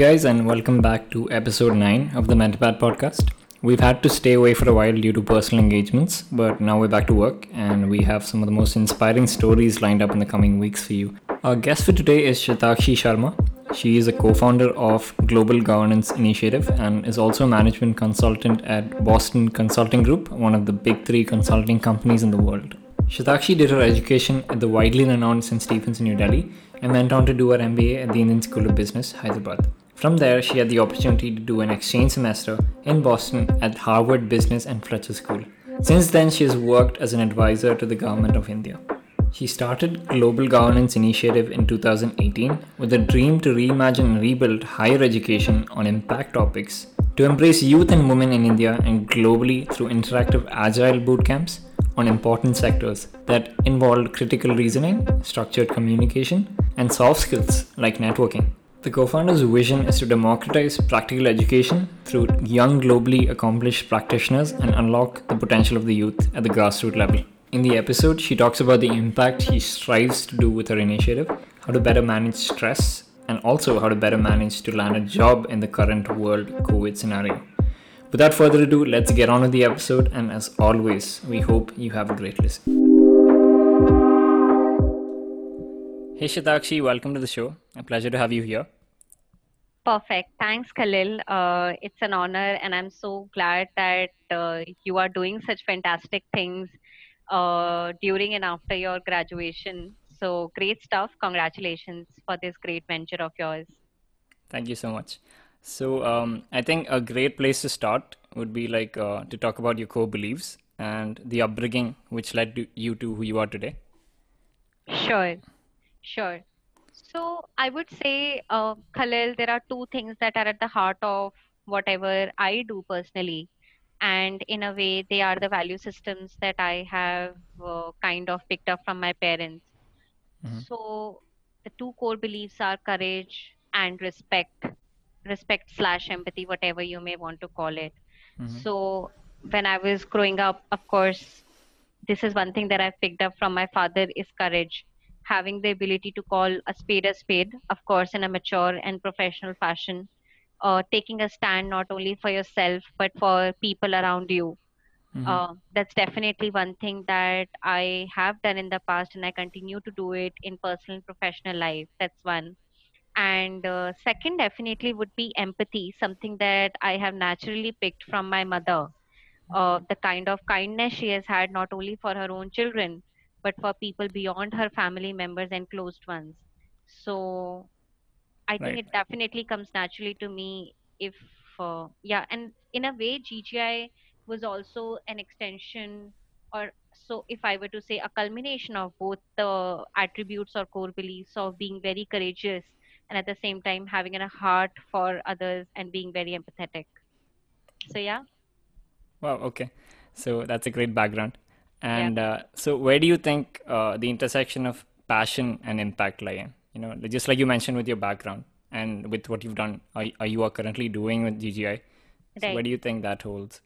guys, and welcome back to episode 9 of the Mentapat podcast. We've had to stay away for a while due to personal engagements, but now we're back to work and we have some of the most inspiring stories lined up in the coming weeks for you. Our guest for today is Shatakshi Sharma. She is a co founder of Global Governance Initiative and is also a management consultant at Boston Consulting Group, one of the big three consulting companies in the world. Shatakshi did her education at the widely renowned St. Stephen's in New Delhi and went on to do her MBA at the Indian School of Business, Hyderabad. From there, she had the opportunity to do an exchange semester in Boston at Harvard Business and Fletcher School. Since then, she has worked as an advisor to the Government of India. She started Global Governance Initiative in 2018 with a dream to reimagine and rebuild higher education on impact topics, to embrace youth and women in India and globally through interactive agile boot camps on important sectors that involved critical reasoning, structured communication, and soft skills like networking. The co founder's vision is to democratize practical education through young, globally accomplished practitioners and unlock the potential of the youth at the grassroots level. In the episode, she talks about the impact she strives to do with her initiative, how to better manage stress, and also how to better manage to land a job in the current world COVID scenario. Without further ado, let's get on with the episode, and as always, we hope you have a great listen. Hey Shatakshi, welcome to the show. A pleasure to have you here. Perfect. Thanks, Khalil. Uh, it's an honor, and I'm so glad that uh, you are doing such fantastic things uh, during and after your graduation. So, great stuff. Congratulations for this great venture of yours. Thank you so much. So, um, I think a great place to start would be like uh, to talk about your core beliefs and the upbringing which led to you to who you are today. Sure. Sure. So I would say, uh, Khalil, there are two things that are at the heart of whatever I do personally. And in a way, they are the value systems that I have uh, kind of picked up from my parents. Mhm. So the two core beliefs are courage and respect, respect slash empathy, whatever you may want to call it. Mhm. So when I was growing up, of course, this is one thing that I've picked up from my father is courage. Having the ability to call a spade a spade, of course, in a mature and professional fashion. Uh, taking a stand not only for yourself but for people around you. Mhm. Uh, that's definitely one thing that I have done in the past, and I continue to do it in personal and professional life. That's one. And uh, second, definitely would be empathy, something that I have naturally picked from my mother uh, the kind of kindness she has had not only for her own children but for people beyond her family members and closed ones so i think Right. it definitely comes naturally to me if uh, yeah and in a way ggi was also an extension or so if i were to say a culmination of both the attributes or core beliefs of being very courageous and at the same time having a heart for others and being very empathetic so yeah Wow, okay. So that's a great background. Yeah And uh, so, where do you think uh, the intersection of passion and impact lie in? You know, just like you mentioned with your background and with what you've done, are, are you are currently doing with GGI. So, where do you think that holds?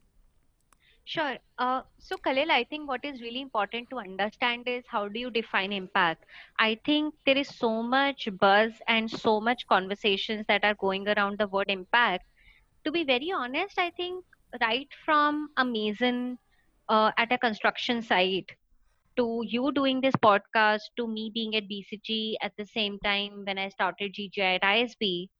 Sure. Uh, so, Khalil, I think what is really important to understand is how do you define impact? I think there is so much buzz and so much conversations that are going around the word impact. To be very honest, I think right from a mason uh, at a construction site to you doing this podcast to me being at BCG at the same time when I started GGI at ISB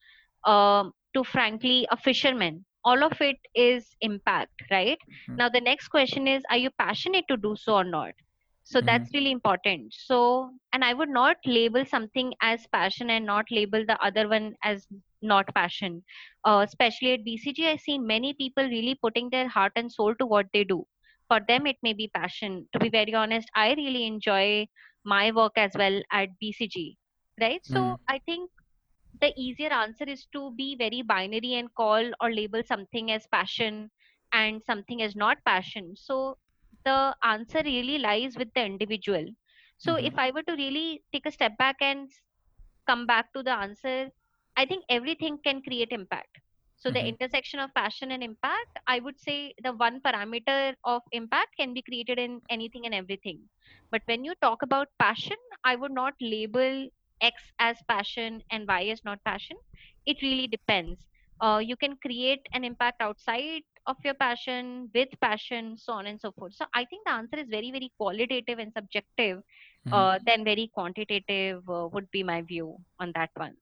um, to frankly a fisherman. All of it is impact, right? Mhm. Now, the next question is Are you passionate to do so or not? So Mhm. that's really important. So, and I would not label something as passion and not label the other one as not passion. Uh, especially at BCG, I see many people really putting their heart and soul to what they do. For them, it may be passion. To be very honest, I really enjoy my work as well at BCG, right? So Mhm. I think the easier answer is to be very binary and call or label something as passion and something as not passion. So the answer really lies with the individual. So Mhm. if I were to really take a step back and come back to the answer, I think everything can create impact. So the Mhm. intersection of passion and impact, I would say the one parameter of impact can be created in anything and everything. But when you talk about passion, I would not label X as passion and Y as not passion. it really depends. Uh, you can create an impact outside of your passion, with passion, so on and so forth. So I think the answer is very, very qualitative and subjective hmm uh, than very quantitative, uh, would be my view on that one.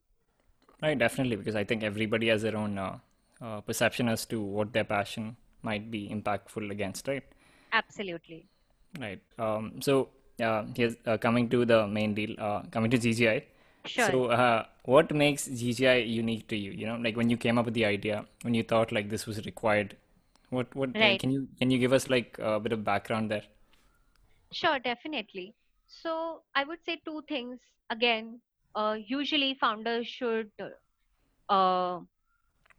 Right, definitely, because I think everybody has their own uh, uh, perception as to what their passion might be impactful against, right? Absolutely. Right. Um, so, uh, here's uh, coming to the main deal, uh, coming to GGI. Sure. So, uh, what makes GGI unique to you? You know, like when you came up with the idea, when you thought like this was required, what, what, Right. can you can you give us like a bit of background there? Sure, definitely. So I would say two things. Again, uh, usually founders should uh,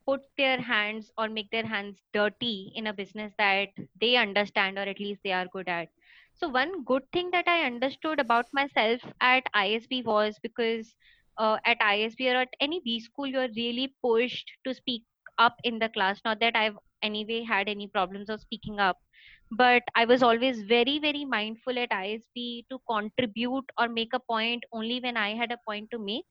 put their hands or make their hands dirty in a business that they understand or at least they are good at. So, one good thing that I understood about myself at ISB was because uh, at ISB or at any B school, you're really pushed to speak up in the class. Not that I've anyway had any problems of speaking up, but I was always very, very mindful at ISB to contribute or make a point only when I had a point to make,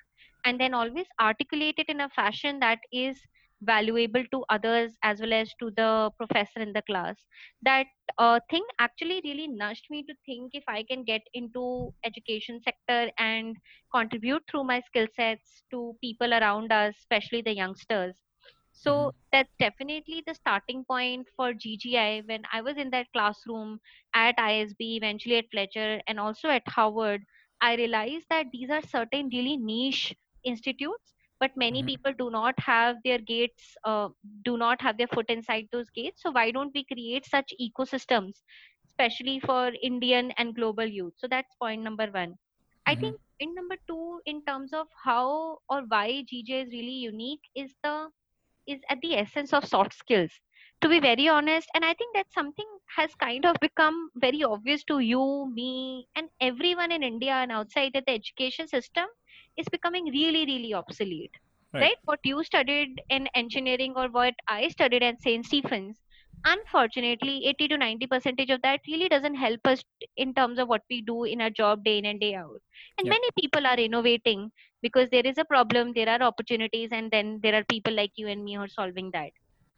and then always articulate it in a fashion that is valuable to others as well as to the professor in the class. That uh, thing actually really nudged me to think if i can get into education sector and contribute through my skill sets to people around us especially the youngsters. So that's definitely the starting point for ggi when i was in that classroom at isb eventually at fletcher and also at harvard i realized that these are certain really niche institutes but many hmm people do not have their gates uh, do not have their foot inside those gates. So why don't we create such ecosystems especially for indian and global youth? So that's point number 1 i hmm think in number 2 in terms of how or why ggi is really unique is the is at the essence of soft skills. To be very honest and i think that something has kind of become very obvious to you me and everyone in india and outside that the education system is becoming really really obsolete. Right. right? What you studied in engineering or what i studied at st stephens unfortunately 80 to 90 percentage of that really doesn't help us in terms of what we do in our job day in and day out. And many people are innovating because there is a problem there are opportunities and then there are people like you and me who are solving that.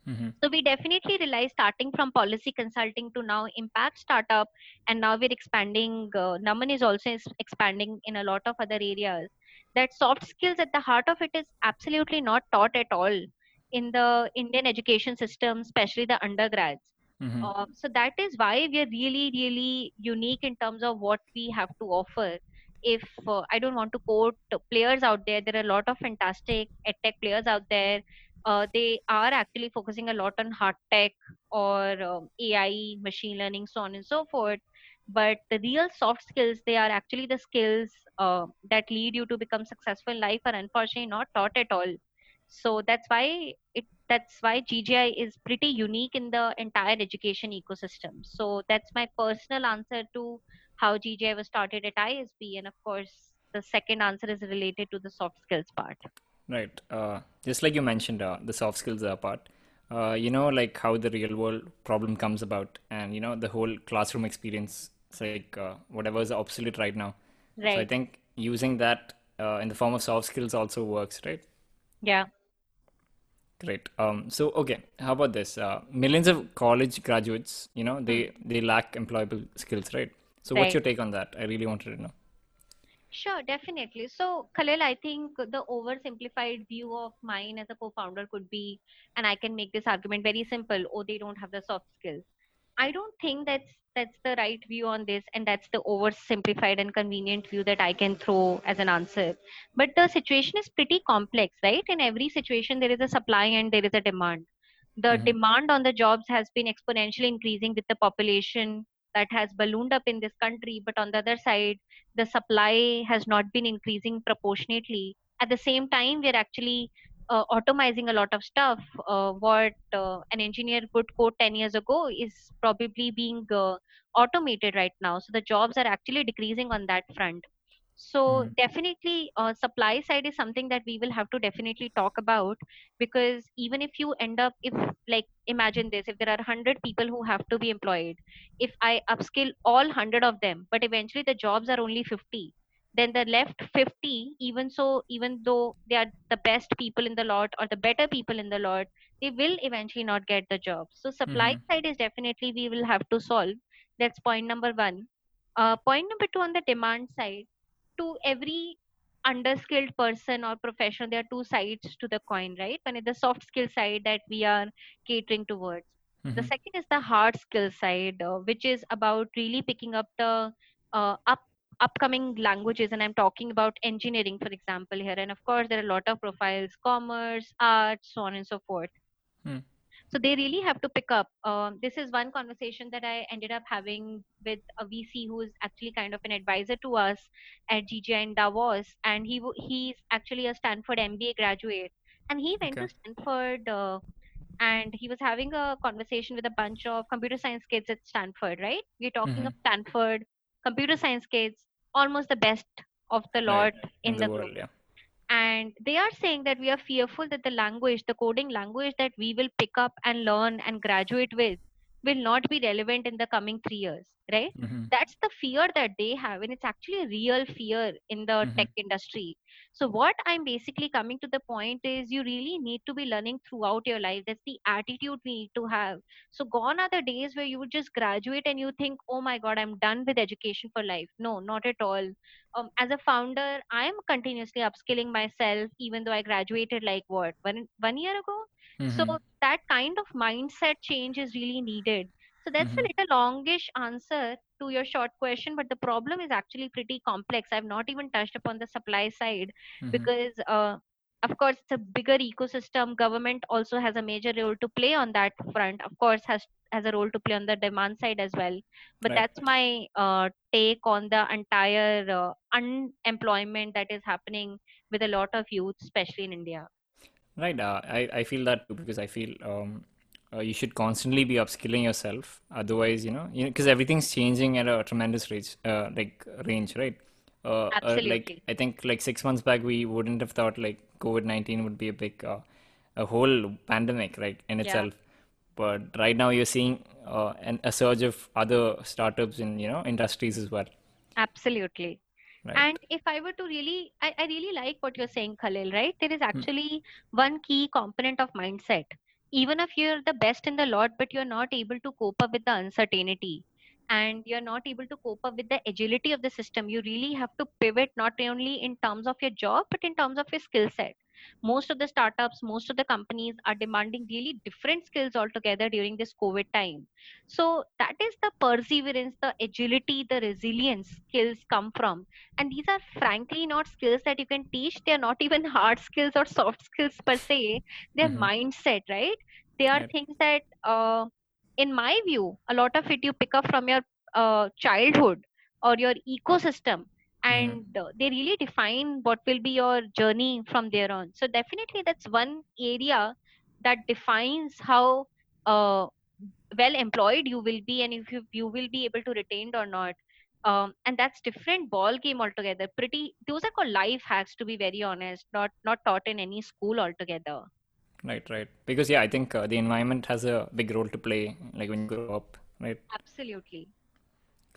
Hmm so we definitely realize starting from policy consulting to now impact startup and now we're expanding uh, naman is also expanding in a lot of other areas that soft skills at the heart of it is absolutely not taught at all in the indian education system especially the undergrads hmm um, so that is why we are really, really unique in terms of what we have to offer. If uh, I don't want to quote players out there, there are a lot of fantastic edtech players out there. Uh, they are actually focusing a lot on hard tech or um, AI, machine learning, so on and so forth. But the real soft skills, they are actually the skills uh, that lead you to become successful in life, are unfortunately not taught at all. So that's why it that's why GGI is pretty unique in the entire education ecosystem. So that's my personal answer to how GGI was started at ISB. And of course, the second answer is related to the soft skills part. Right. Uh, just like you mentioned, uh, the soft skills are part. Uh, you know, like how the real world problem comes about, and you know, the whole classroom experience. It's like uh, whatever is obsolete right now. right So I think using that uh, in the form of soft skills also works, right? Yeah. Great. Um, so okay, how about this? Uh, millions of college graduates, you know, Hmm. they they lack employable skills, right? So what's your take on that? I really wanted to know. Sure, definitely. So, Khalil, I think the oversimplified view of mine as a co-founder could be, and I can make this argument very simple, oh, they don't have the soft skills. I don't think that's that's the right view on this, and that's the oversimplified and convenient view that I can throw as an answer. But the situation is pretty complex, right? In every situation, there is a supply and there is a demand. The hmm demand on the jobs has been exponentially increasing with the population that has ballooned up in this country, but on the other side, the supply has not been increasing proportionately. At the same time, we're actually uh, automizing a lot of stuff. Uh, what uh, an engineer would code 10 years ago is probably being uh, automated right now. So the jobs are actually decreasing on that front. So hmm definitely, uh, supply side is something that we will have to definitely talk about because even if you end up, if like imagine this, if there are 100 people who have to be employed, if I upskill all 100 of them, but eventually the jobs are only 50, then the left 50 even so even though they are the best people in the lot or the better people in the lot they will eventually not get the job. So supply Mhm. side is definitely we will have to solve. That's point number one. Uh, point number two on the demand side to every underskilled person or professional there are two sides to the coin right? One is the soft skill side that we are catering towards. The Mhm. second is the hard skill side uh, which is about really picking up the uh, up upcoming languages and i'm talking about engineering for example here and of course there are a lot of profiles commerce arts so on and so forth Hmm. so they really have to pick up um, this is one conversation that i ended up having with a vc who is actually kind of an advisor to us at ggi in davos and he he's actually a stanford mba graduate and he went Okay. to stanford uh, and he was having a conversation with a bunch of computer science kids at stanford right we're talking Mhm. of stanford computer science kids almost the best of the Right. lot In in the the group world, yeah. and they are saying that we are fearful that the language the coding language that we will pick up and learn and graduate with will not be relevant in the coming 3 years right Mhm. that's the fear that they have and it's actually a real fear in the Mhm. tech industry so what i'm basically coming to the point is you really need to be learning throughout your life that's the attitude we need to have so gone are the days where you would just graduate and you think oh my god i'm done with education for life no not at all um, as a founder, I am continuously upskilling myself, even though I graduated like what one one year ago. So Mhm. that kind of mindset change is really needed. So that's a Mhm. little longish answer to your short question, but the problem is actually pretty complex. I've not even touched upon the supply side Mhm. because, uh, of course, it's a bigger ecosystem. Government also has a major role to play on that front. Of course, has has a role to play on the demand side as well. But Right. that's my uh, take on the entire uh, unemployment that is happening with a lot of youth, especially in India. Right. Uh, I I feel that too because I feel um, uh, you should constantly be upskilling yourself. Otherwise, you know, you know, because everything's changing at a tremendous rate, uh, like range, right? Uh, uh, like I think like six months back, we wouldn't have thought like COVID nineteen would be a big, uh, a whole pandemic, right, in itself. Yeah. But right now, you're seeing uh, an, a surge of other startups in you know industries as well, absolutely. Right? And if I were to really, I, I really like what you're saying, Khalil, right? There is Hmm. actually one key component of mindset. Even if you're the best in the lot, but you're not able to cope up with the uncertainty and you're not able to cope up with the agility of the system, you really have to pivot not only in terms of your job, but in terms of your skill set. Most of the startups, most of the companies are demanding really different skills altogether during this COVID time. So that is the perseverance, the agility, the resilience skills come from and these are frankly not skills that you can teach they're not even hard skills or soft skills per se they're Mm-hmm. mindset right they are Right. things that uh, in my view a lot of it you pick up from your uh, childhood or your ecosystem Mm-hmm. and uh, they really define what will be your journey from there on. So definitely that's one area that defines how uh, well employed you will be and if you, you will be able to retain or not. Um, and that's different ball game altogether. Pretty those are called life hacks to be very honest not not taught in any school altogether Right, right. Because yeah, I think uh, the environment has a big role to play, like when you grow up, right? absolutely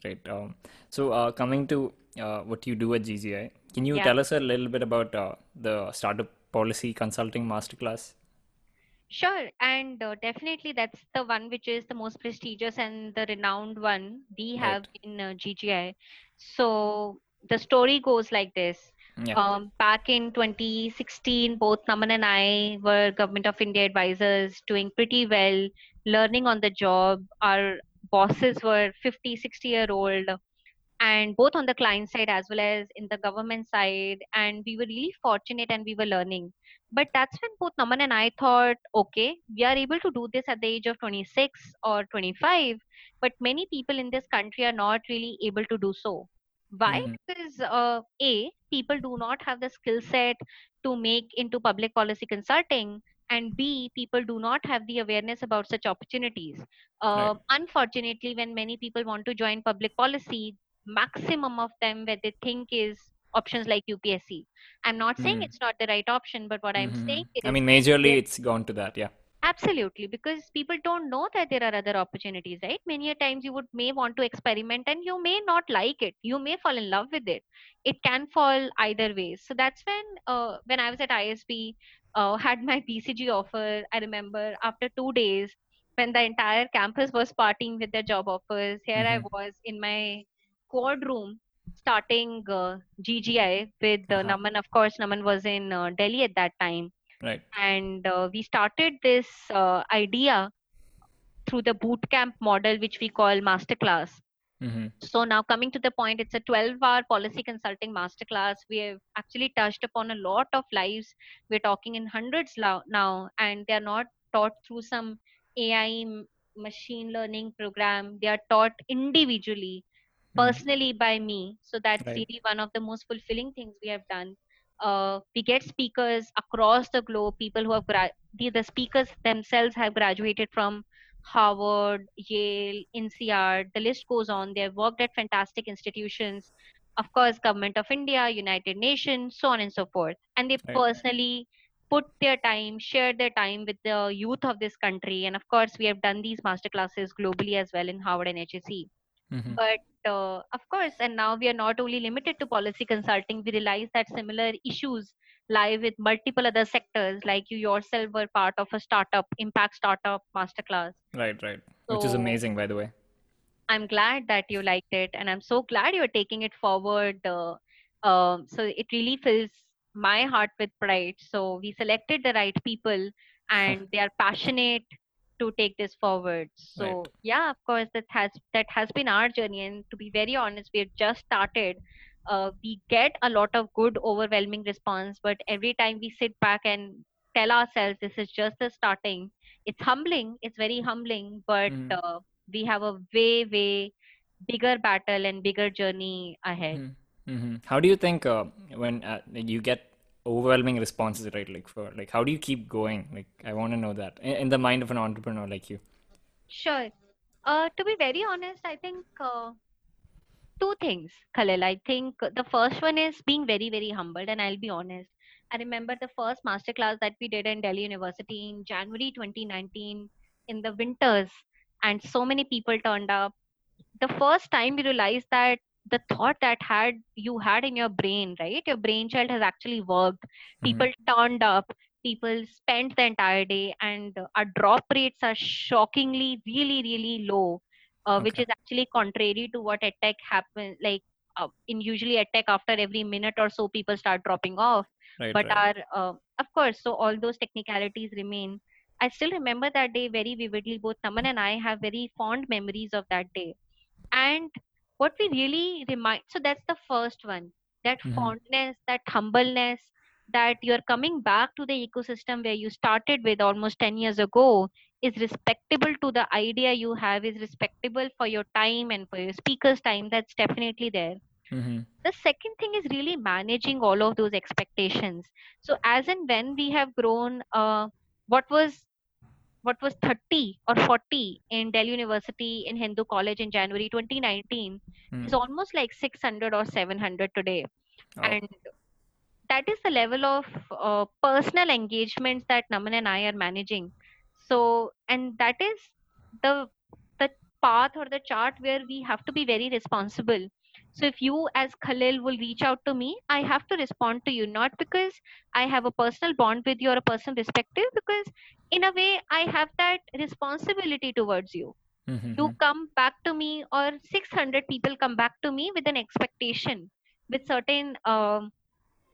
Great. Um, so uh, coming to uh, what you do at GGI, can you yeah tell us a little bit about uh, the startup policy consulting masterclass? Sure, and uh, definitely that's the one which is the most prestigious and the renowned one we have Right. in uh, GGI. So the story goes like this. Yeah. Um, back in 2016, both Naman and I were Government of India advisors, doing pretty well, learning on the job. Our bosses were 50, 60 year old and both on the client side as well as in the government side and we were really fortunate and we were learning but that's when both naman and i thought okay we are able to do this at the age of 26 or 25 but many people in this country are not really able to do so why Mm-hmm. because uh, a people do not have the skill set to make into public policy consulting and b people do not have the awareness about such opportunities Right. uh, unfortunately when many people want to join public policy maximum of them where they think is options like UPSC. I'm not saying Mm-hmm. it's not the right option, but what I'm Mm-hmm. saying it I mean, majorly it's gone to that. Yeah. Absolutely, because people don't know that there are other opportunities, right? Many a times you would may want to experiment and you may not like it. You may fall in love with it. It can fall either ways. So that's when uh, when I was at ISB, uh, had my BCG offer. I remember after two days, when the entire campus was partying with their job offers, here I Mm-hmm. was in my quad room starting uh, GGI with uh, Uh-huh. Naman. Of course, Naman was in uh, Delhi at that time Right. and uh, we started this uh, idea through the boot camp model which we call masterclass Mm-hmm. so now coming to the point it's a 12 hour policy consulting masterclass we have actually touched upon a lot of lives we're talking in hundreds now and they are not taught through some ai machine learning program they are taught individually Mm. personally by me. So that's Right. really one of the most fulfilling things we have done. Uh, we get speakers across the globe, people who have gra- the, the speakers themselves have graduated from Harvard, Yale, ncr the list goes on. They have worked at fantastic institutions, of course, Government of India, United Nations, so on and so forth. And they Right. personally put their time, share their time with the youth of this country. And of course, we have done these masterclasses globally as well in Harvard and HSE. Mm-hmm. But uh, of course, and now we are not only limited to policy consulting, we realize that similar issues lie with multiple other sectors, like you yourself were part of a startup, impact startup masterclass. Right. Right. Which is amazing, by the way. I'm glad that you liked it, and I'm so glad you're taking it forward. Uh, um, so it really fills my heart with pride. So we selected the right people, and they are passionate to take this forward. Right. So yeah, of course, that has that has been our journey. And to be very honest, we have just started. Uh, we get a lot of good, overwhelming response, but every time we sit back and tell ourselves this is just the starting, it's humbling. It's very humbling, but Mm-hmm. uh, we have a way way bigger battle and bigger journey ahead Mm-hmm. How do you think uh, when uh, you get overwhelming responses, right? Like for like, how do you keep going? Like, I want to know that in, in the mind of an entrepreneur like you. sure uh, to be very honest i think uh, two things khalil i think the first one is being very very humbled and i'll be honest i remember the first masterclass that we did in delhi university in january 2019 in the winters and so many people turned up the first time we realized that the thought that had you had in your brain right? Your brainchild has actually worked. Mm-hmm. people turned up. People spent the entire day and our drop rates are shockingly really really low uh, which is actually contrary to what edtech happens like uh, in usually edtech after every minute or so people start dropping off. Right. but Right. our uh, of course so all those technicalities remain. I still remember that day very vividly. Both naman and i have very fond memories of that day. And what we really remind, so that's the first one that Mm-hmm. fondness, that humbleness, that you're coming back to the ecosystem where you started with almost 10 years ago is respectable to the idea you have, is respectable for your time and for your speaker's time. That's definitely there. Mm-hmm. The second thing is really managing all of those expectations. So, as and when we have grown, uh, what was what was 30 or 40 in Delhi University in Hindu College in January 2019 Mm. is almost like 600 or 700 today. Oh. And that is the level of uh, personal engagements that Naman and I are managing. So, and that is the the path or the chart where we have to be very responsible. So, if you as Khalil will reach out to me, I have to respond to you, not because I have a personal bond with you or a personal perspective, because in a way I have that responsibility towards you. Mm-hmm. You come back to me, or 600 people come back to me with an expectation, with certain um,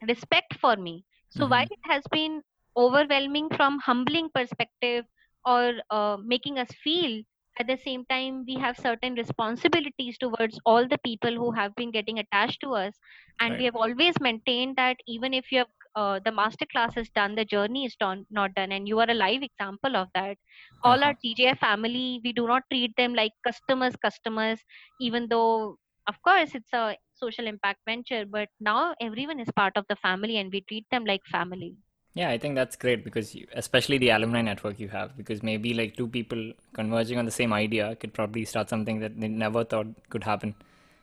respect for me. So Mm-hmm. while it has been overwhelming from humbling perspective or uh, making us feel at the same time we have certain responsibilities towards all the people who have been getting attached to us and we have always maintained that even if you have uh, the master class is done the journey is done, not done and you are a live example of that all Uh-huh. our tjf family we do not treat them like customers customers even though of course it's a social impact venture but now everyone is part of the family and we treat them like family Yeah, I think that's great because you, especially the alumni network you have, because maybe like two people converging on the same idea could probably start something that they never thought could happen.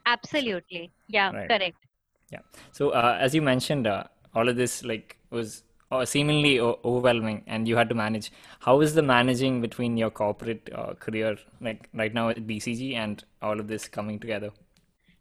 Absolutely yeah right. correct Yeah. So, uh, as you mentioned, uh, all of this like was seemingly overwhelming, and you had to manage. How is the managing between your corporate uh, career, like right now at BCG, and all of this coming together?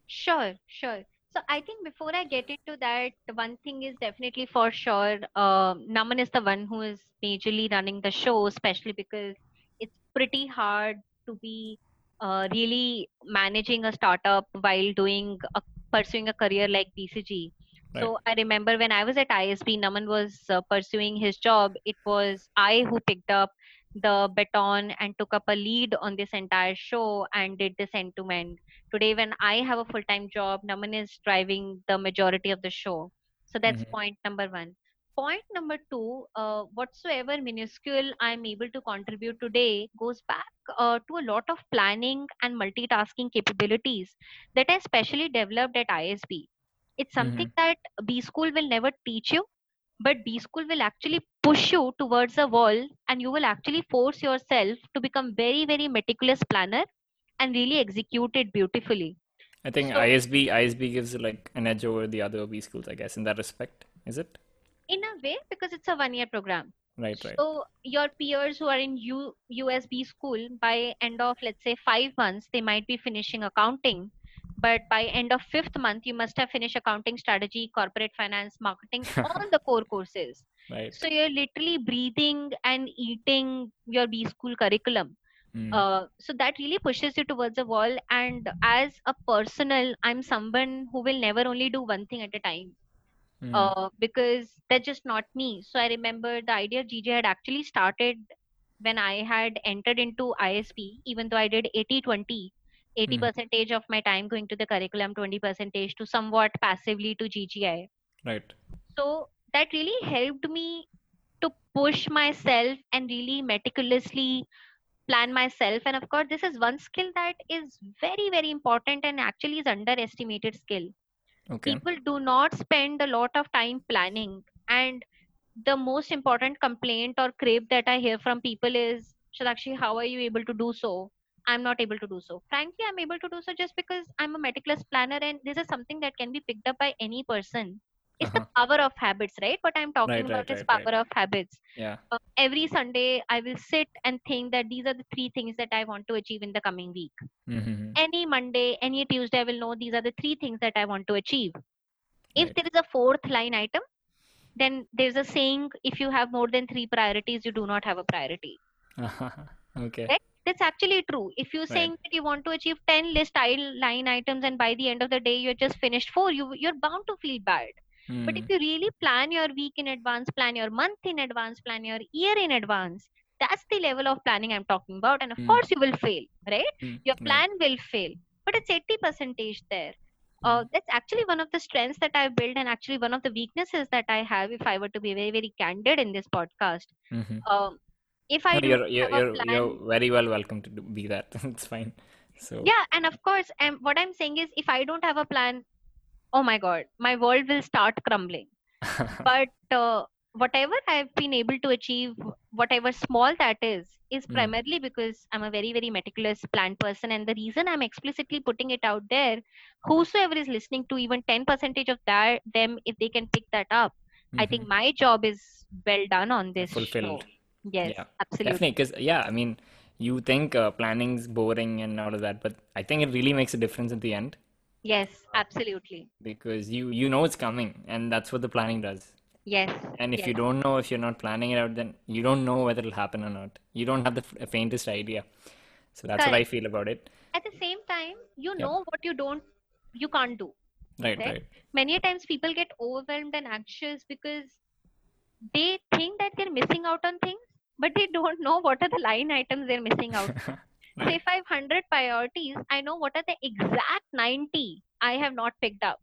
Sure, sure. So I think before I get into that, one thing is definitely for sure, uh, Naman is the one who is majorly running the show, especially because it's pretty hard to be uh, really managing a startup while doing a, pursuing a career like BCG. Right. So I remember when I was at ISB, Naman was uh, pursuing his job. It was I who picked up the baton and took up a lead on this entire show and did this end to end today when i have a full time job naman is driving the majority of the show so that's Mhm. point number one point number two uh, whatsoever minuscule i'm able to contribute today goes back uh, to a lot of planning and multitasking capabilities that i specially developed at isb it's something Mhm. that b school will never teach you but b school will actually push you towards a wall and you will actually force yourself to become very very meticulous planner and really execute it beautifully. I think So, ISB ISB gives like an edge over the other B schools, I guess, in that respect. Is it? in a way, because it's a one year program, Right, right. so your peers who are in U, USB school by end of let's say five months, they might be finishing accounting. But by end of fifth month, you must have finished accounting strategy, corporate finance, marketing, all the core courses. Right. So you're literally breathing and eating your B school curriculum. Mm. uh, so that really pushes you towards a wall and as a personal i'm someone who will never only do one thing at a time Mhm. uh, because that's just not me so i remember the idea of ggi had actually started when i had entered into isb even though i did 80 20 80 Mhm. percentage of my time going to the curriculum 20 percentage to somewhat passively to ggi Right. so that really helped me to push myself and really meticulously plan myself and of course this is one skill that is very very important and actually is underestimated skill Okay. people do not spend a lot of time planning and the most important complaint or crave that i hear from people is Shatakshi how are you able to do so i'm not able to do so frankly i'm able to do so just because i'm a meticulous planner and this is something that can be picked up by any person it's the Uh-huh. power of habits right what i'm talking Right, about right, is right, power of habits Yeah. uh, every Sunday, I will sit and think that these are the three things that I want to achieve in the coming week. Mm-hmm. Any Monday, any Tuesday, I will know these are the three things that I want to achieve. If there is a fourth line item, then there's a saying if you have more than three priorities, you do not have a priority. Okay. Right? That's actually true. If you're Right. saying that you want to achieve 10 list line items and by the end of the day you're just finished four, you, you're bound to feel bad. But if Mm. you really plan your week in advance, plan your month in advance, plan your year in advance, that's the level of planning I'm talking about. And of Mm. course, you will fail, right? Mm. Your Right. plan will fail, but it's 80 percentage there. Uh, Mm. that's actually one of the strengths that I've built, and actually one of the weaknesses that I have. If I were to be very, very candid in this podcast, Mhm. um, if I No, you're you're have a you're plan, you're very well welcome to be that. It's fine. So yeah, and of course, and what I'm saying is, if I don't have a plan, oh my God, my world will start crumbling. but uh, whatever I've been able to achieve, whatever small that is, is Mm. primarily because I'm a very, very meticulous plan person. And the reason I'm explicitly putting it out there, whosoever is listening to even 10 percentage of that them, if they can pick that up, I think Mhm. my job is well done on this show. Yes, Yeah, absolutely. definitely. Because yeah, I mean, you think uh, planning's boring and all of that, but I think it really makes a difference at the end Yes, absolutely. because you you know it's coming, and that's what the planning does. Yes, And if yes. you don't know, if you're not planning it out, then you don't know whether it'll happen or not. You don't have the f- faintest idea. So that's what I feel about it. At the same time, you know what you don't, you can't do. Right, Right? right. Many a times people get overwhelmed and anxious because they think that they're missing out on things, but they don't know what are the line items they're missing out. So Right. if I have 100 priorities, I know what are the exact 90 I have not picked up,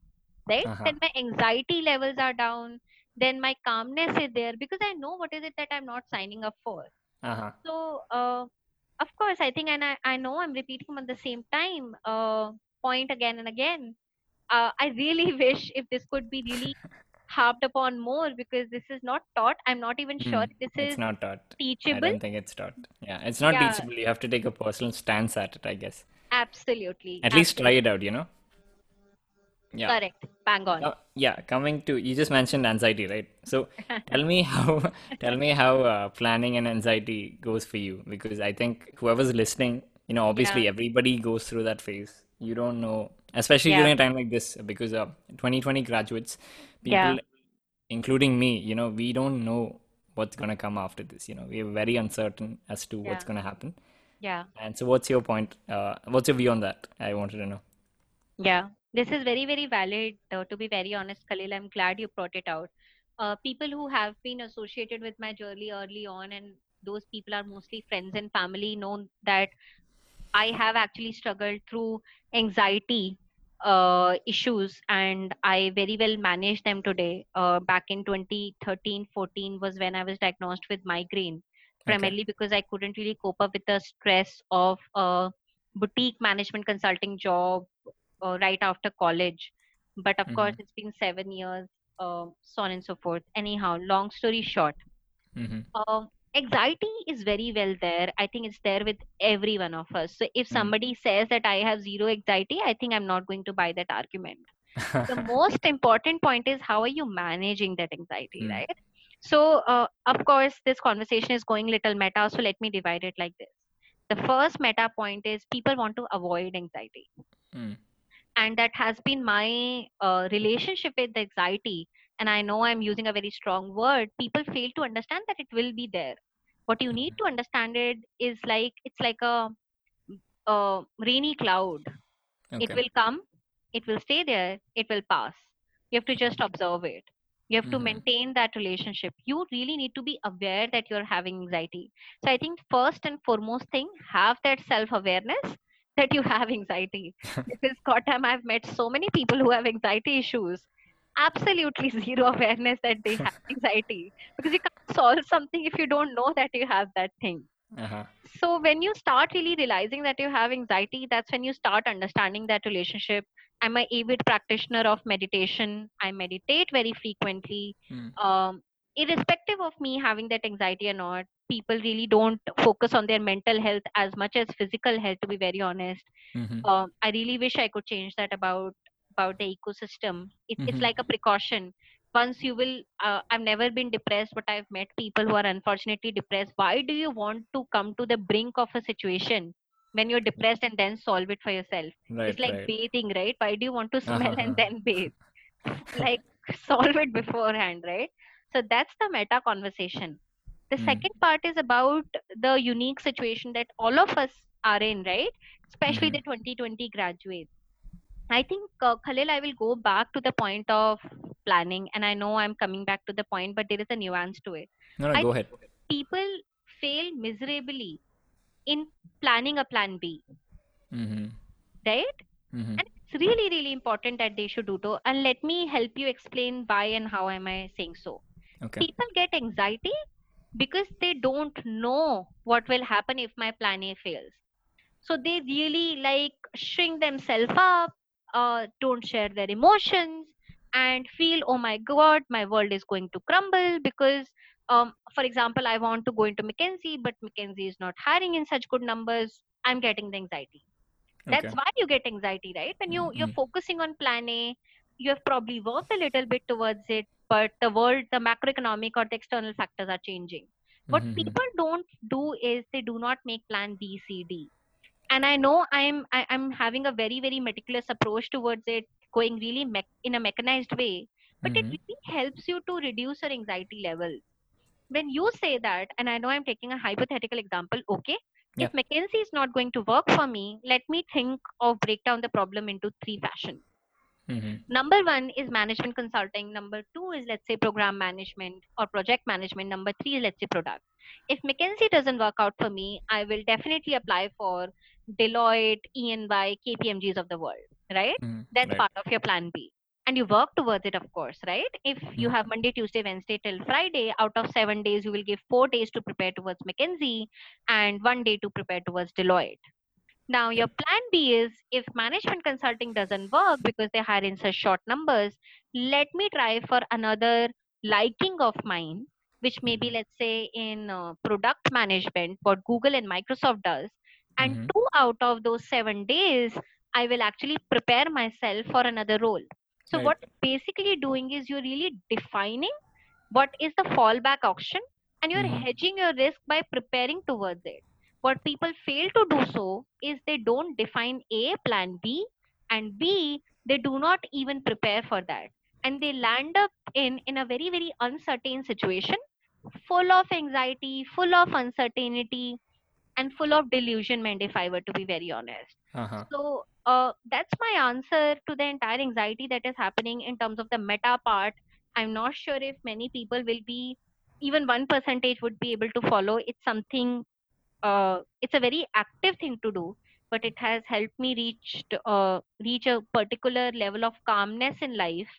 right? Uh-huh. Then my anxiety levels are down, then my calmness is there because I know what is it that I'm not signing up for. Uh-huh. So, uh, of course, I think, and I, I know I'm repeating them at the same time, uh, point again and again. Uh, I really wish if this could be really harped upon more because this is not taught. I'm not even sure Hmm. if this It's is not taught. I teachable. don't think it's taught. Yeah, it's not Yeah, teachable. You have to take a personal stance at it, I guess. absolutely, At least try it out, you know? Yeah. Correct. Bang on. Uh, yeah, coming to you just mentioned anxiety, right? So tell me how tell me how uh, planning and anxiety goes for you because I think whoever's listening, you know, Yeah. obviously everybody goes through that phase. You don't know, especially Yeah. during a time like this, because uh, 2020 graduates, Yeah. people, including me, you know, we don't know what's gonna come after this. You know, we're very uncertain as to what's gonna happen. Yeah. And so, what's your point? Uh, what's your view on that? I wanted to know. Yeah. This is very, very valid. Uh, to be very honest, Khalil, I'm glad you brought it out. Uh, people who have been associated with my journey early on, and those people are mostly friends and family, know that I have actually struggled through anxiety uh, issues and I very well managed them today. Uh, back in 2013 14 was when I was diagnosed with migraine, Okay. primarily because I couldn't really cope up with the stress of a boutique management consulting job uh, right after college. But of Mm-hmm. course, it's been seven years, uh, so on and so forth. Anyhow, long story short Mm-hmm. Anxiety is very well there. I think it's there with every one of us. So if somebody says that I have zero anxiety, I think I'm not going to buy that argument. The most important point is how are you managing that anxiety, Mm, right? So, uh, of course, this conversation is going little meta. So let me divide it like this. The first meta point is people want to avoid anxiety mm, and that has been my uh, relationship with anxiety and i know i'm using a very strong word people fail to understand that it will be there. What you need mhm. to understand it is like it's like a, a rainy cloud. It will come it will stay there it will pass. You have to just observe it. You have to Mm-hmm. maintain that relationship. You really need to be aware that you're having anxiety. So i think first and foremost thing have that self awareness that you have anxiety. Because goddamn i've met so many people who have anxiety issues absolutely zero awareness that they have anxiety because you can't solve something if you don't know that you have that thing Uh-huh. so when you start really realizing that you have anxiety, that's when you start understanding that relationship. I'm a avid practitioner of meditation. I meditate very frequently. Mm, Um, irrespective of me having that anxiety or not, people really don't focus on their mental health as much as physical health. To be very honest, mm-hmm. um, I really wish I could change that about about the ecosystem. It's it's Mm-hmm. like a precaution. Once you will, uh, I've never been depressed, but I've met people who are unfortunately depressed. Why do you want to come to the brink of a situation when you're depressed and then solve it for yourself? It's like right. bathing, right? Why do you want to smell and Uh-huh. then bathe? Like solve it beforehand, right? So that's the meta conversation. The Mm, second part is about the unique situation that all of us are in, right? Especially mm-hmm. the 2020 graduates I think, uh, Khalil, I will go back to the point of planning, and I know I'm coming back to the point, but there is a nuance to it. No, no, I go ahead. people fail miserably in planning a plan B, Mm-hmm. right? Mm-hmm. And it's really, really important that they should do so. And let me help you explain why and how am I saying so. Okay. People get anxiety because they don't know what will happen if my plan A fails. So they really like shrink themselves up, uh, don't share their emotions, and feel, oh my god, my world is going to crumble because, um, for example, I want to go into McKinsey, but McKinsey is not hiring in such good numbers. I'm getting the anxiety. Okay. That's why you get anxiety, right? When you you're Mm-hmm. focusing on plan A, you have probably worked a little bit towards it, but the world, the macroeconomic or the external factors are changing. What Mm-hmm. people don't do is they do not make plan B, C, D and i know i'm I, i'm having a very very meticulous approach towards it going really mech- in a mechanized way. But it Mm-hmm. really helps you to reduce your anxiety level. When you say that and i know i'm taking a hypothetical example okay? Yeah. if mckinsey is not going to work for me let me think of break down the problem into three fashion. Mm-hmm. number one is management consulting. Number two is let's say program management or project management. Number three is let's say product. If mckinsey doesn't work out for me i will definitely apply for deloitte eny kpmgs of the world right Mm-hmm. that's Right. part of your plan b and you work towards it of course right if you Mm-hmm. have monday tuesday wednesday till friday out of seven days you will give four days to prepare towards mckinsey and one day to prepare towards deloitte now, your plan B is if management consulting doesn't work because they hire in such short numbers, let me try for another liking of mine, which may be, Mm-hmm. let's say, in uh, product management, what Google and Microsoft does. And Mm-hmm. Out of those seven days, I will actually prepare myself for another role. So Right. what basically doing is you're really defining what is the fallback option and you're Mhm. hedging your risk by preparing towards it. What people fail to do so is they don't define A, plan B, and B, they do not even prepare for that. And they land up in, in a very, very uncertain situation, full of anxiety, full of uncertainty, and full of delusionment, if I were to be very honest. Uh-huh. So uh, that's my answer to the entire anxiety that is happening in terms of the meta part. I'm not sure if many people will be, even one percentage would be able to follow. It's something, uh, it's a very active thing to do, but it has helped me reach uh, reach a particular level of calmness in life,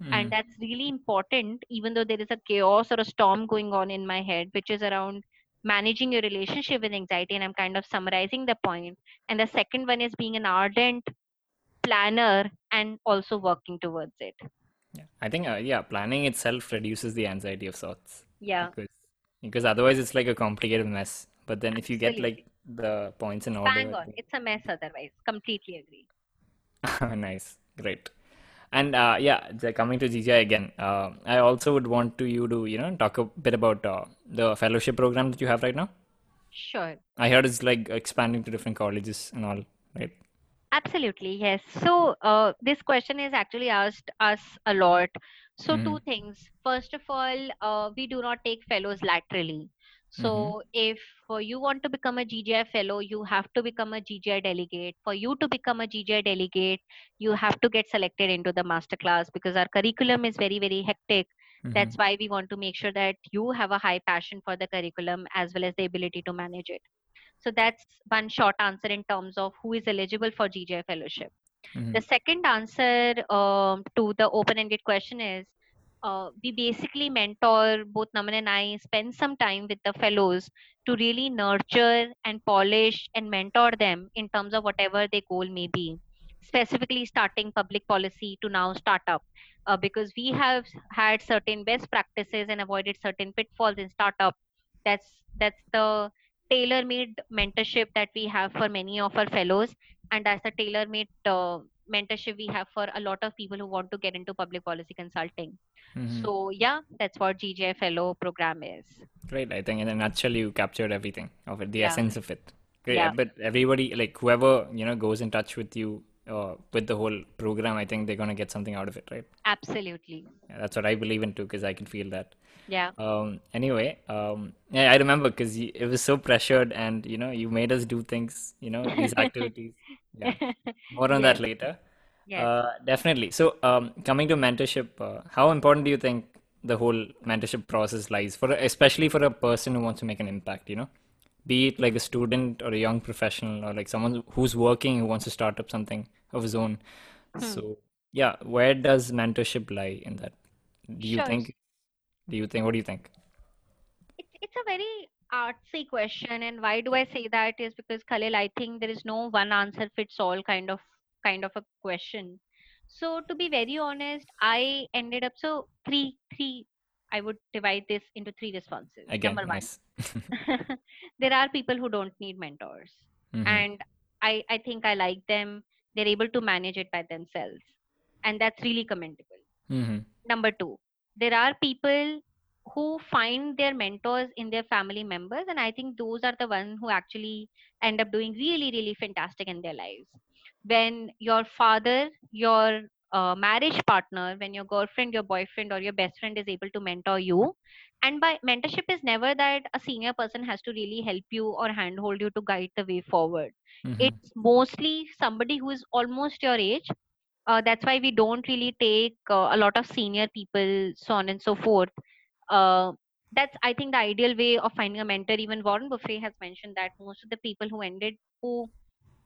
Mhm. and that's really important. Even though there is a chaos or a storm going on in my head, which is around managing your relationship with anxiety, and I'm kind of summarizing the point. And the second one is being an ardent planner and also working towards it. Yeah, I think uh, yeah, planning itself reduces the anxiety of sorts. Yeah. Because because otherwise it's like a complicated mess. But then if you get like the points in order, bang on. It's a mess otherwise. Completely agree. Nice, great. And uh, yeah, coming to GGI again, uh, I also would want to you to you know talk a bit about uh, the fellowship program that you have right now. sure I heard it's like expanding to different colleges and all, right? Absolutely, yes. So, uh, this question is actually asked us a lot. So, Mhm. two things. First of all, uh, we do not take fellows laterally. So, if uh, you want to become a GGI fellow, you have to become a GGI delegate. For you to become a GGI delegate, you have to get selected into the master class because our curriculum is very, very hectic. Mhm. That's why we want to make sure that you have a high passion for the curriculum as well as the ability to manage it. So that's one short answer in terms of who is eligible for GGI fellowship. Mhm. The second answer um, to the open-ended question is uh, we basically mentor both Naman and I spend some time with the fellows to really nurture and polish and mentor them in terms of whatever their goal may be. Specifically, starting public policy to now startup, uh, because we have had certain best practices and avoided certain pitfalls in startup. That's that's the tailor-made mentorship that we have for many of our fellows, and that's the tailor-made uh, mentorship we have for a lot of people who want to get into public policy consulting. Mhm. So yeah, that's what GGI Fellow program is. Great. I think in a nutshell, you captured everything of it, the Yeah. essence of it. Great. Yeah. But everybody, like whoever, you know, goes in touch with you uh, with the whole program, I think they're going to get something out of it, right? Absolutely. Yeah, that's what I believe in too, because I can feel that. Yeah. Um, anyway, um, yeah, I remember because it was so pressured and, you know, you made us do things, you know, these activities. Yeah. More on that later. Yes. Uh, definitely. So, um, coming to mentorship, uh, how important do you think the whole mentorship process lies for, especially for a person who wants to make an impact? You know, be it like a student or a young professional or like someone who's working who wants to start up something of his own. Hmm. So, yeah, where does mentorship lie in that? Do you Sure. think? Do you think? What do you think? It's it's a very artsy question, and why do I say that is because Khalil, I think there is no one answer fits all kind of kind of a question. So to be very honest, I ended up so three three. I would divide this into three responses. Again, Number one, nice. there are people who don't need mentors. Mhm. and I, I think I like them. They're able to manage it by themselves, and that's really commendable. Mhm. Number two, there are people who find their mentors in their family members, and I think those are the ones who actually end up doing really, really fantastic in their lives. When your father, your uh, marriage partner, when your girlfriend, your boyfriend, or your best friend is able to mentor you, and by mentorship is never that a senior person has to really help you or handhold you to guide the way forward. Mhm. It's mostly somebody who is almost your age uh, that's why we don't really take uh, a lot of senior people so on and so forth uh, that's i think the ideal way of finding a mentor even warren buffett has mentioned that most of the people who ended who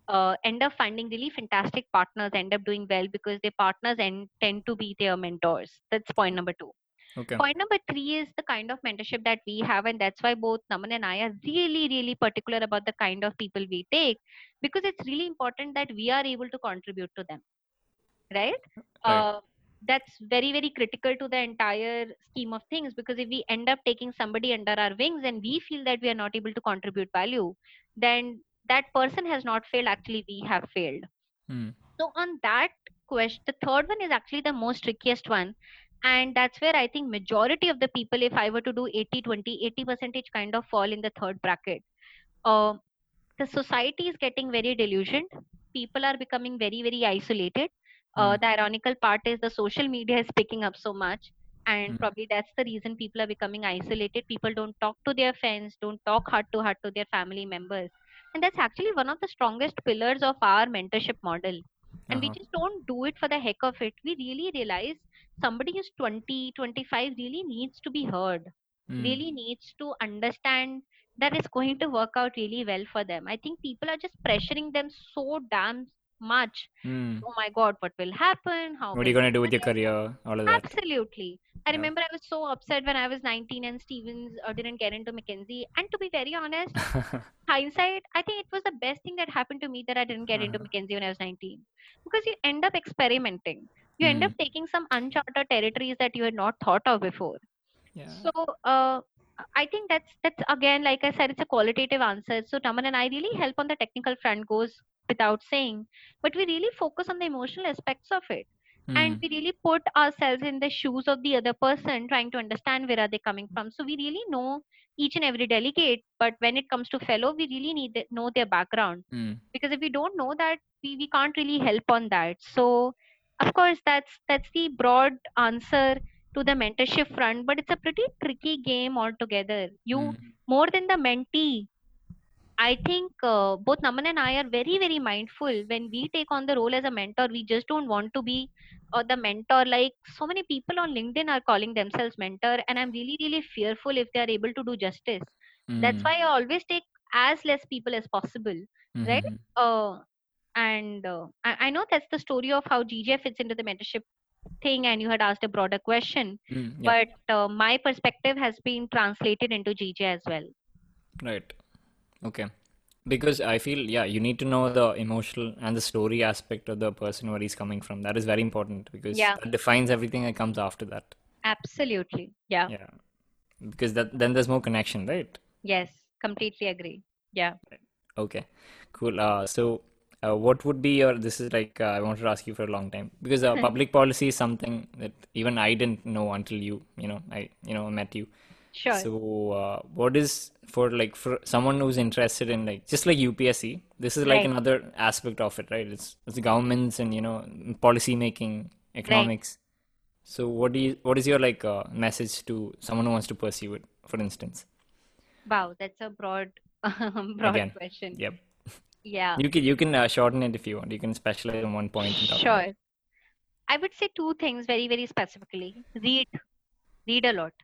uh, end up finding really fantastic partners end up doing well because their partners end, tend to be their mentors that's point number two Okay. point number three is the kind of mentorship that we have and that's why both naman and i are really really particular about the kind of people we take because it's really important that we are able to contribute to them right Right. uh, that's very very critical to the entire scheme of things because if we end up taking somebody under our wings and we feel that we are not able to contribute value then that person has not failed actually we have failed Hmm. so on that question the third one is actually the most trickiest one and that's where i think majority of the people if i were to do 80 20 80 percentage kind of fall in the third bracket uh, the society is getting very delusioned people are becoming very very isolated uh, Mm. the ironical part is the social media is picking up so much and Mm. probably that's the reason people are becoming isolated people don't talk to their friends don't talk heart to heart to their family members and that's actually one of the strongest pillars of our mentorship model and we Uh-huh. just don't do it for the heck of it we really realize somebody who's 20 25 really needs to be heard Mm. really needs to understand that it's going to work out really well for them i think people are just pressuring them so damn much Mm. oh my god what will happen how What are you gonna do with your career? All of that. absolutely i Yeah. remember i was so upset when i was 19 and stevens uh, didn't get into mckinsey and to be very honest hindsight i think it was the best thing that happened to me that i didn't get into Uh-huh. mckinsey when i was 19 because you end up experimenting you end up Mm. taking some uncharted territories that you had not thought of before Yeah. so uh, I think that's that's again, like I said, it's a qualitative answer. So Naman and I really help on the technical front goes without saying, but we really focus on the emotional aspects of it. And Mm. we really put ourselves in the shoes of the other person, trying to understand where are they coming from. So we really know each and every delegate, but when it comes to fellow, we really need to know their background Mm. because if we don't know that, we, we can't really help on that. So of course that's that's the broad answer to the mentorship front, but it's a pretty tricky game altogether. You Mm. more than the mentee, I think uh, both Naman and I are very, very mindful when we take on the role as a mentor. We just don't want to be uh, the mentor. Like so many people on LinkedIn are calling themselves mentor, and I'm really, really fearful if they are able to do justice. That's Mm. why I always take as less people as possible, right? Mhm. Uh, and uh, I, I know that's the story of how GGI fits into the mentorship thing, and you had asked a broader question, Mm. Yeah. but uh, my perspective has been translated into GGI as well. Right. Okay. Because I feel, yeah, you need to know the emotional and the story aspect of the person where he's coming from. That is very important because Yeah. that defines everything that comes after that. Absolutely. Yeah. Yeah. Because that then there's more connection, right? Yes. Completely agree. Yeah. Okay. Cool. Uh, so uh, what would be your, this is like, uh, I wanted to ask you for a long time because uh, public policy is something that even I didn't know until you, you know, I, you know, met you. Sure. So, uh, what is for like for someone who's interested in like just like UPSC, this is like Right. another aspect of it, right? It's it's governments and you know policy making, economics. So, what do you what is your like uh, message to someone who wants to pursue it, for instance? Wow, that's a broad, broad Again, question. yep. Yeah. You can you can uh, shorten it if you want. You can specialize on one point Sure. I would say two things very, very specifically. Read, read a lot.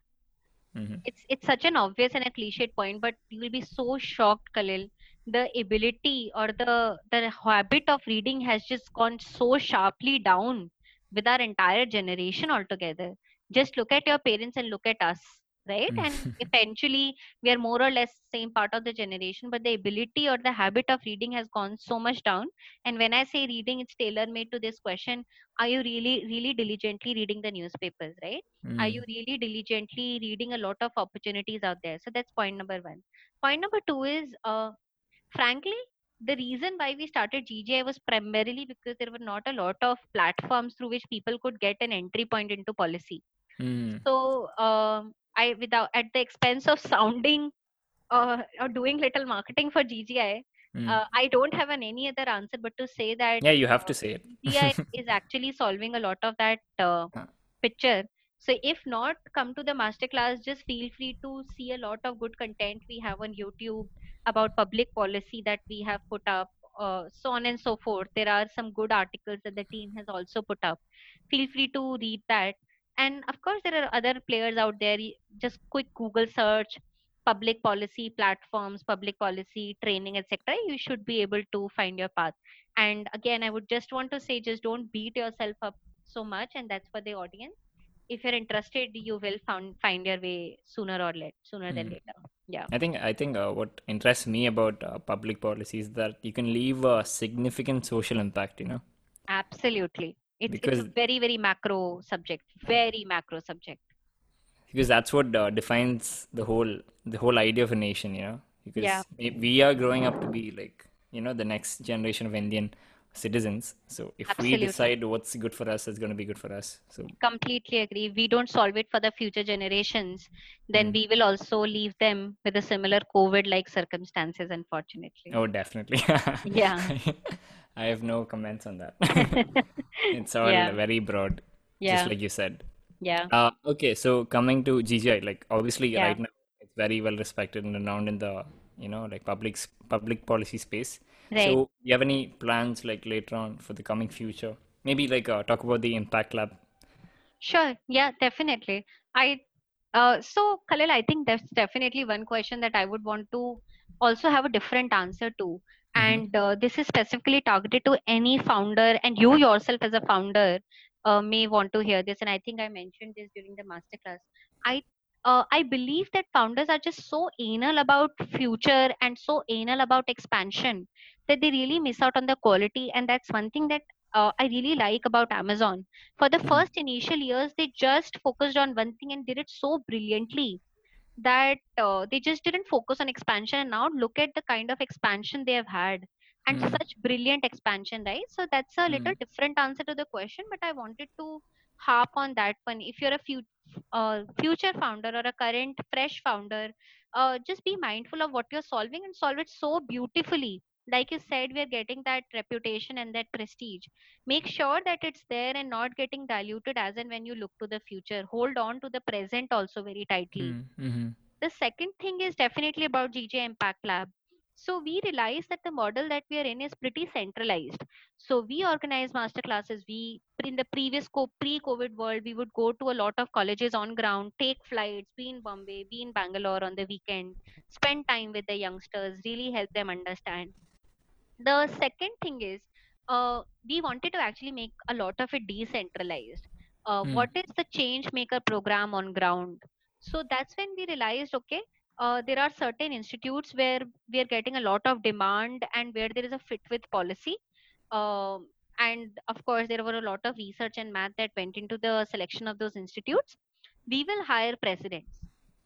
Hmm It's it's such an obvious and a cliched point, but you will be so shocked, Khalil. The ability or the the habit of reading has just gone so sharply down with our entire generation altogether. Just look at your parents and look at us, right? And eventually we are more or less same part of the generation, but the ability or the habit of reading has gone so much down. And when I say reading, it's tailor made to this question: Are you really, really diligently reading the newspapers, right? are you Mm. really diligently reading a lot of opportunities out there so that's point number one point number two is uh, frankly the reason why we started ggi was primarily because there were not a lot of platforms through which people could get an entry point into policy Mm. so um, i without at the expense of sounding uh, or doing little marketing for ggi Mm. uh, i don't have an any other answer but to say that Yeah, you have uh, to say it. ggi is actually solving a lot of that uh, Huh. picture. So if not, come to the masterclass. Just feel free to see a lot of good content we have on YouTube about public policy that we have put up, uh, so on and so forth. There are some good articles that the team has also put up. Feel free to read that. And of course, there are other players out there. Just quick Google search, public policy platforms, public policy training, etc. You should be able to find your path. And again, I would just want to say, just don't beat yourself up so much, and that's for the audience if you're interested you will found, find your way sooner or later sooner than Mm. later yeah I think I think uh, what interests me about uh, public policy is that you can leave a significant social impact, you know, absolutely it's it's a very very macro subject very macro subject because that's what uh, defines the whole the whole idea of a nation, you know, because yeah we we are growing up to be like, you know, the next generation of Indian citizens. So if Absolutely. we decide what's good for us, it's going to be good for us. So completely agree. If we don't solve it for the future generations, then Mm. we will also leave them with a similar COVID-like circumstances, unfortunately. oh, definitely. Yeah. I have no comments on that. it's all Yeah. very broad, Yeah. just like you said. Yeah. Uh, okay, so coming to GGI, like obviously Yeah. right now it's very well respected and renowned in the you know like public public policy space. Right. So you have any plans like later on for the coming future? Maybe like uh, talk about the Impact Lab. Sure. Yeah, definitely. I uh so Khalil, I think that's definitely one question that I would want to also have a different answer to. Mhm. And uh, this is specifically targeted to any founder, and you yourself as a founder uh, may want to hear this. And I think I mentioned this during the masterclass. I uh, I believe that founders are just so anal about future and so anal about expansion that they really miss out on the quality. And that's one thing that uh, I really like about Amazon for the Mhm. first initial years they just focused on one thing and did it so brilliantly that uh, they just didn't focus on expansion and now look at the kind of expansion they have had and Mm. such brilliant expansion right so that's a little Mm. different answer to the question but i wanted to harp on that one if you're a few, uh, future founder or a current fresh founder uh, just be mindful of what you're solving and solve it so beautifully like you said we are getting that reputation and that prestige make sure that it's there and not getting diluted as and when you look to the future hold on to the present also very tightly Mm. Mhm. the second thing is definitely about GGI Impact Lab. So we realize that the model that we are in is pretty centralized. So we organize master classes. We in the previous co- pre-COVID world, we would go to a lot of colleges on ground, take flights, be in Bombay, be in Bangalore on the weekend, spend time with the youngsters, really help them understand the second thing is uh, we wanted to actually make a lot of it decentralized. Uh, Mm. what is the change maker program on ground? So that's when we realized okay uh, there are certain institutes where we are getting a lot of demand and where there is a fit with policy. Um, and of course there were a lot of research and math that went into the selection of those institutes. We will hire presidents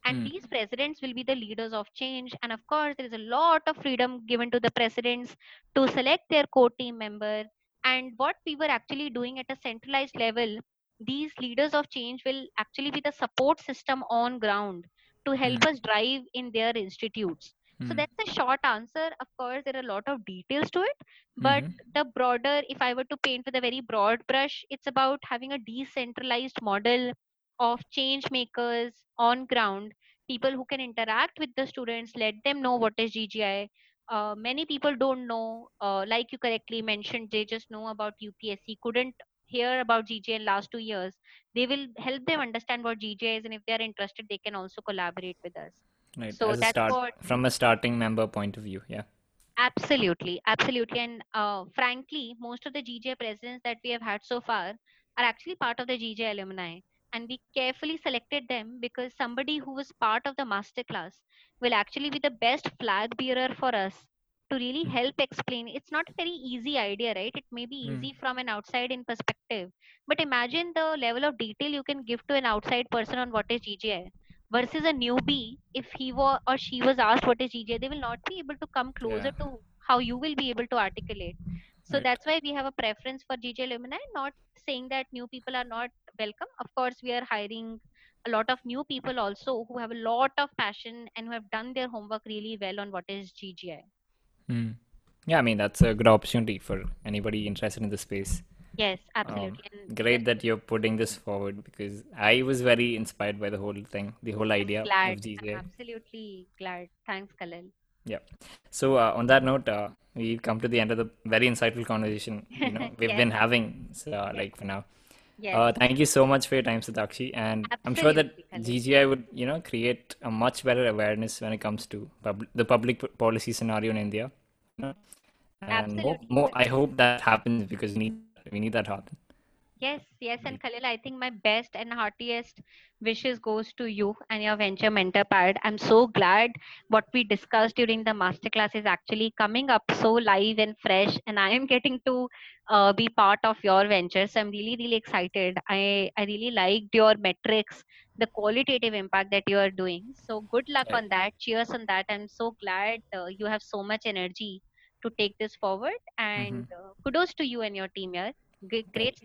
and Mm. these presidents will be the leaders of change and of course there is a lot of freedom given to the presidents to select their core team member and what we were actually doing at a centralized level these leaders of change will actually be the support system on ground to help Mm. us drive in their institutes so Mm. that's a short answer of course there are a lot of details to it but Mhm. the broader if i were to paint with a very broad brush it's about having a decentralized model of change makers on ground people who can interact with the students let them know what is ggi uh, many people don't know uh, like you correctly mentioned they just know about upsc couldn't hear about ggi in last two years they will help them understand what ggi is and if they are interested they can also collaborate with us Right. so As that's start what from a starting member point of view. Yeah. Absolutely, absolutely. And uh, frankly, most of the GGI presidents that we have had so far are actually part of the GGI alumni. And we carefully selected them because somebody who was part of the masterclass will actually be the best flag bearer for us to really Mm. help explain. It's not a very easy idea, right? It may be Mm. easy from an outside in perspective, but imagine the level of detail you can give to an outside person on what is GGI versus a newbie if he or she was asked what is ggi they will not be able to come closer Yeah. to how you will be able to articulate so Right. that's why we have a preference for ggi alumni not saying that new people are not welcome. Of course we are hiring a lot of new people also who have a lot of passion and who have done their homework really well on what is ggi Mm. Yeah, I mean that's a good opportunity for anybody interested in the space. yes Um, absolutely. And great that you're putting this forward because I was very inspired by the whole thing, the whole idea glad. Of i'm absolutely glad. Thanks Khalil Yeah. So uh, on that note, uh, we've come to the end of the very insightful conversation. You know, we've yes been having so, yes like for now. yes Uh, thank you so much for your time, Shatakshi, and I'm sure that absolutely GGI would, you know, create a much better awareness when it comes to pub- the public p- policy scenario in India. You know? And more, absolutely more. I hope that happens because we need we need that happen. Yes, yes, and Khalil, I think my best and heartiest wishes goes to you and your venture mentor pad. I'm so glad what we discussed during the masterclass is actually coming up so live and fresh, and I am getting to uh, be part of your venture. So I'm really, really excited. I I really liked your metrics, the qualitative impact that you are doing. So good luck Right. on that. Cheers on that. I'm so glad uh, you have so much energy to take this forward. And uh, kudos to you and your team, yeah. G- great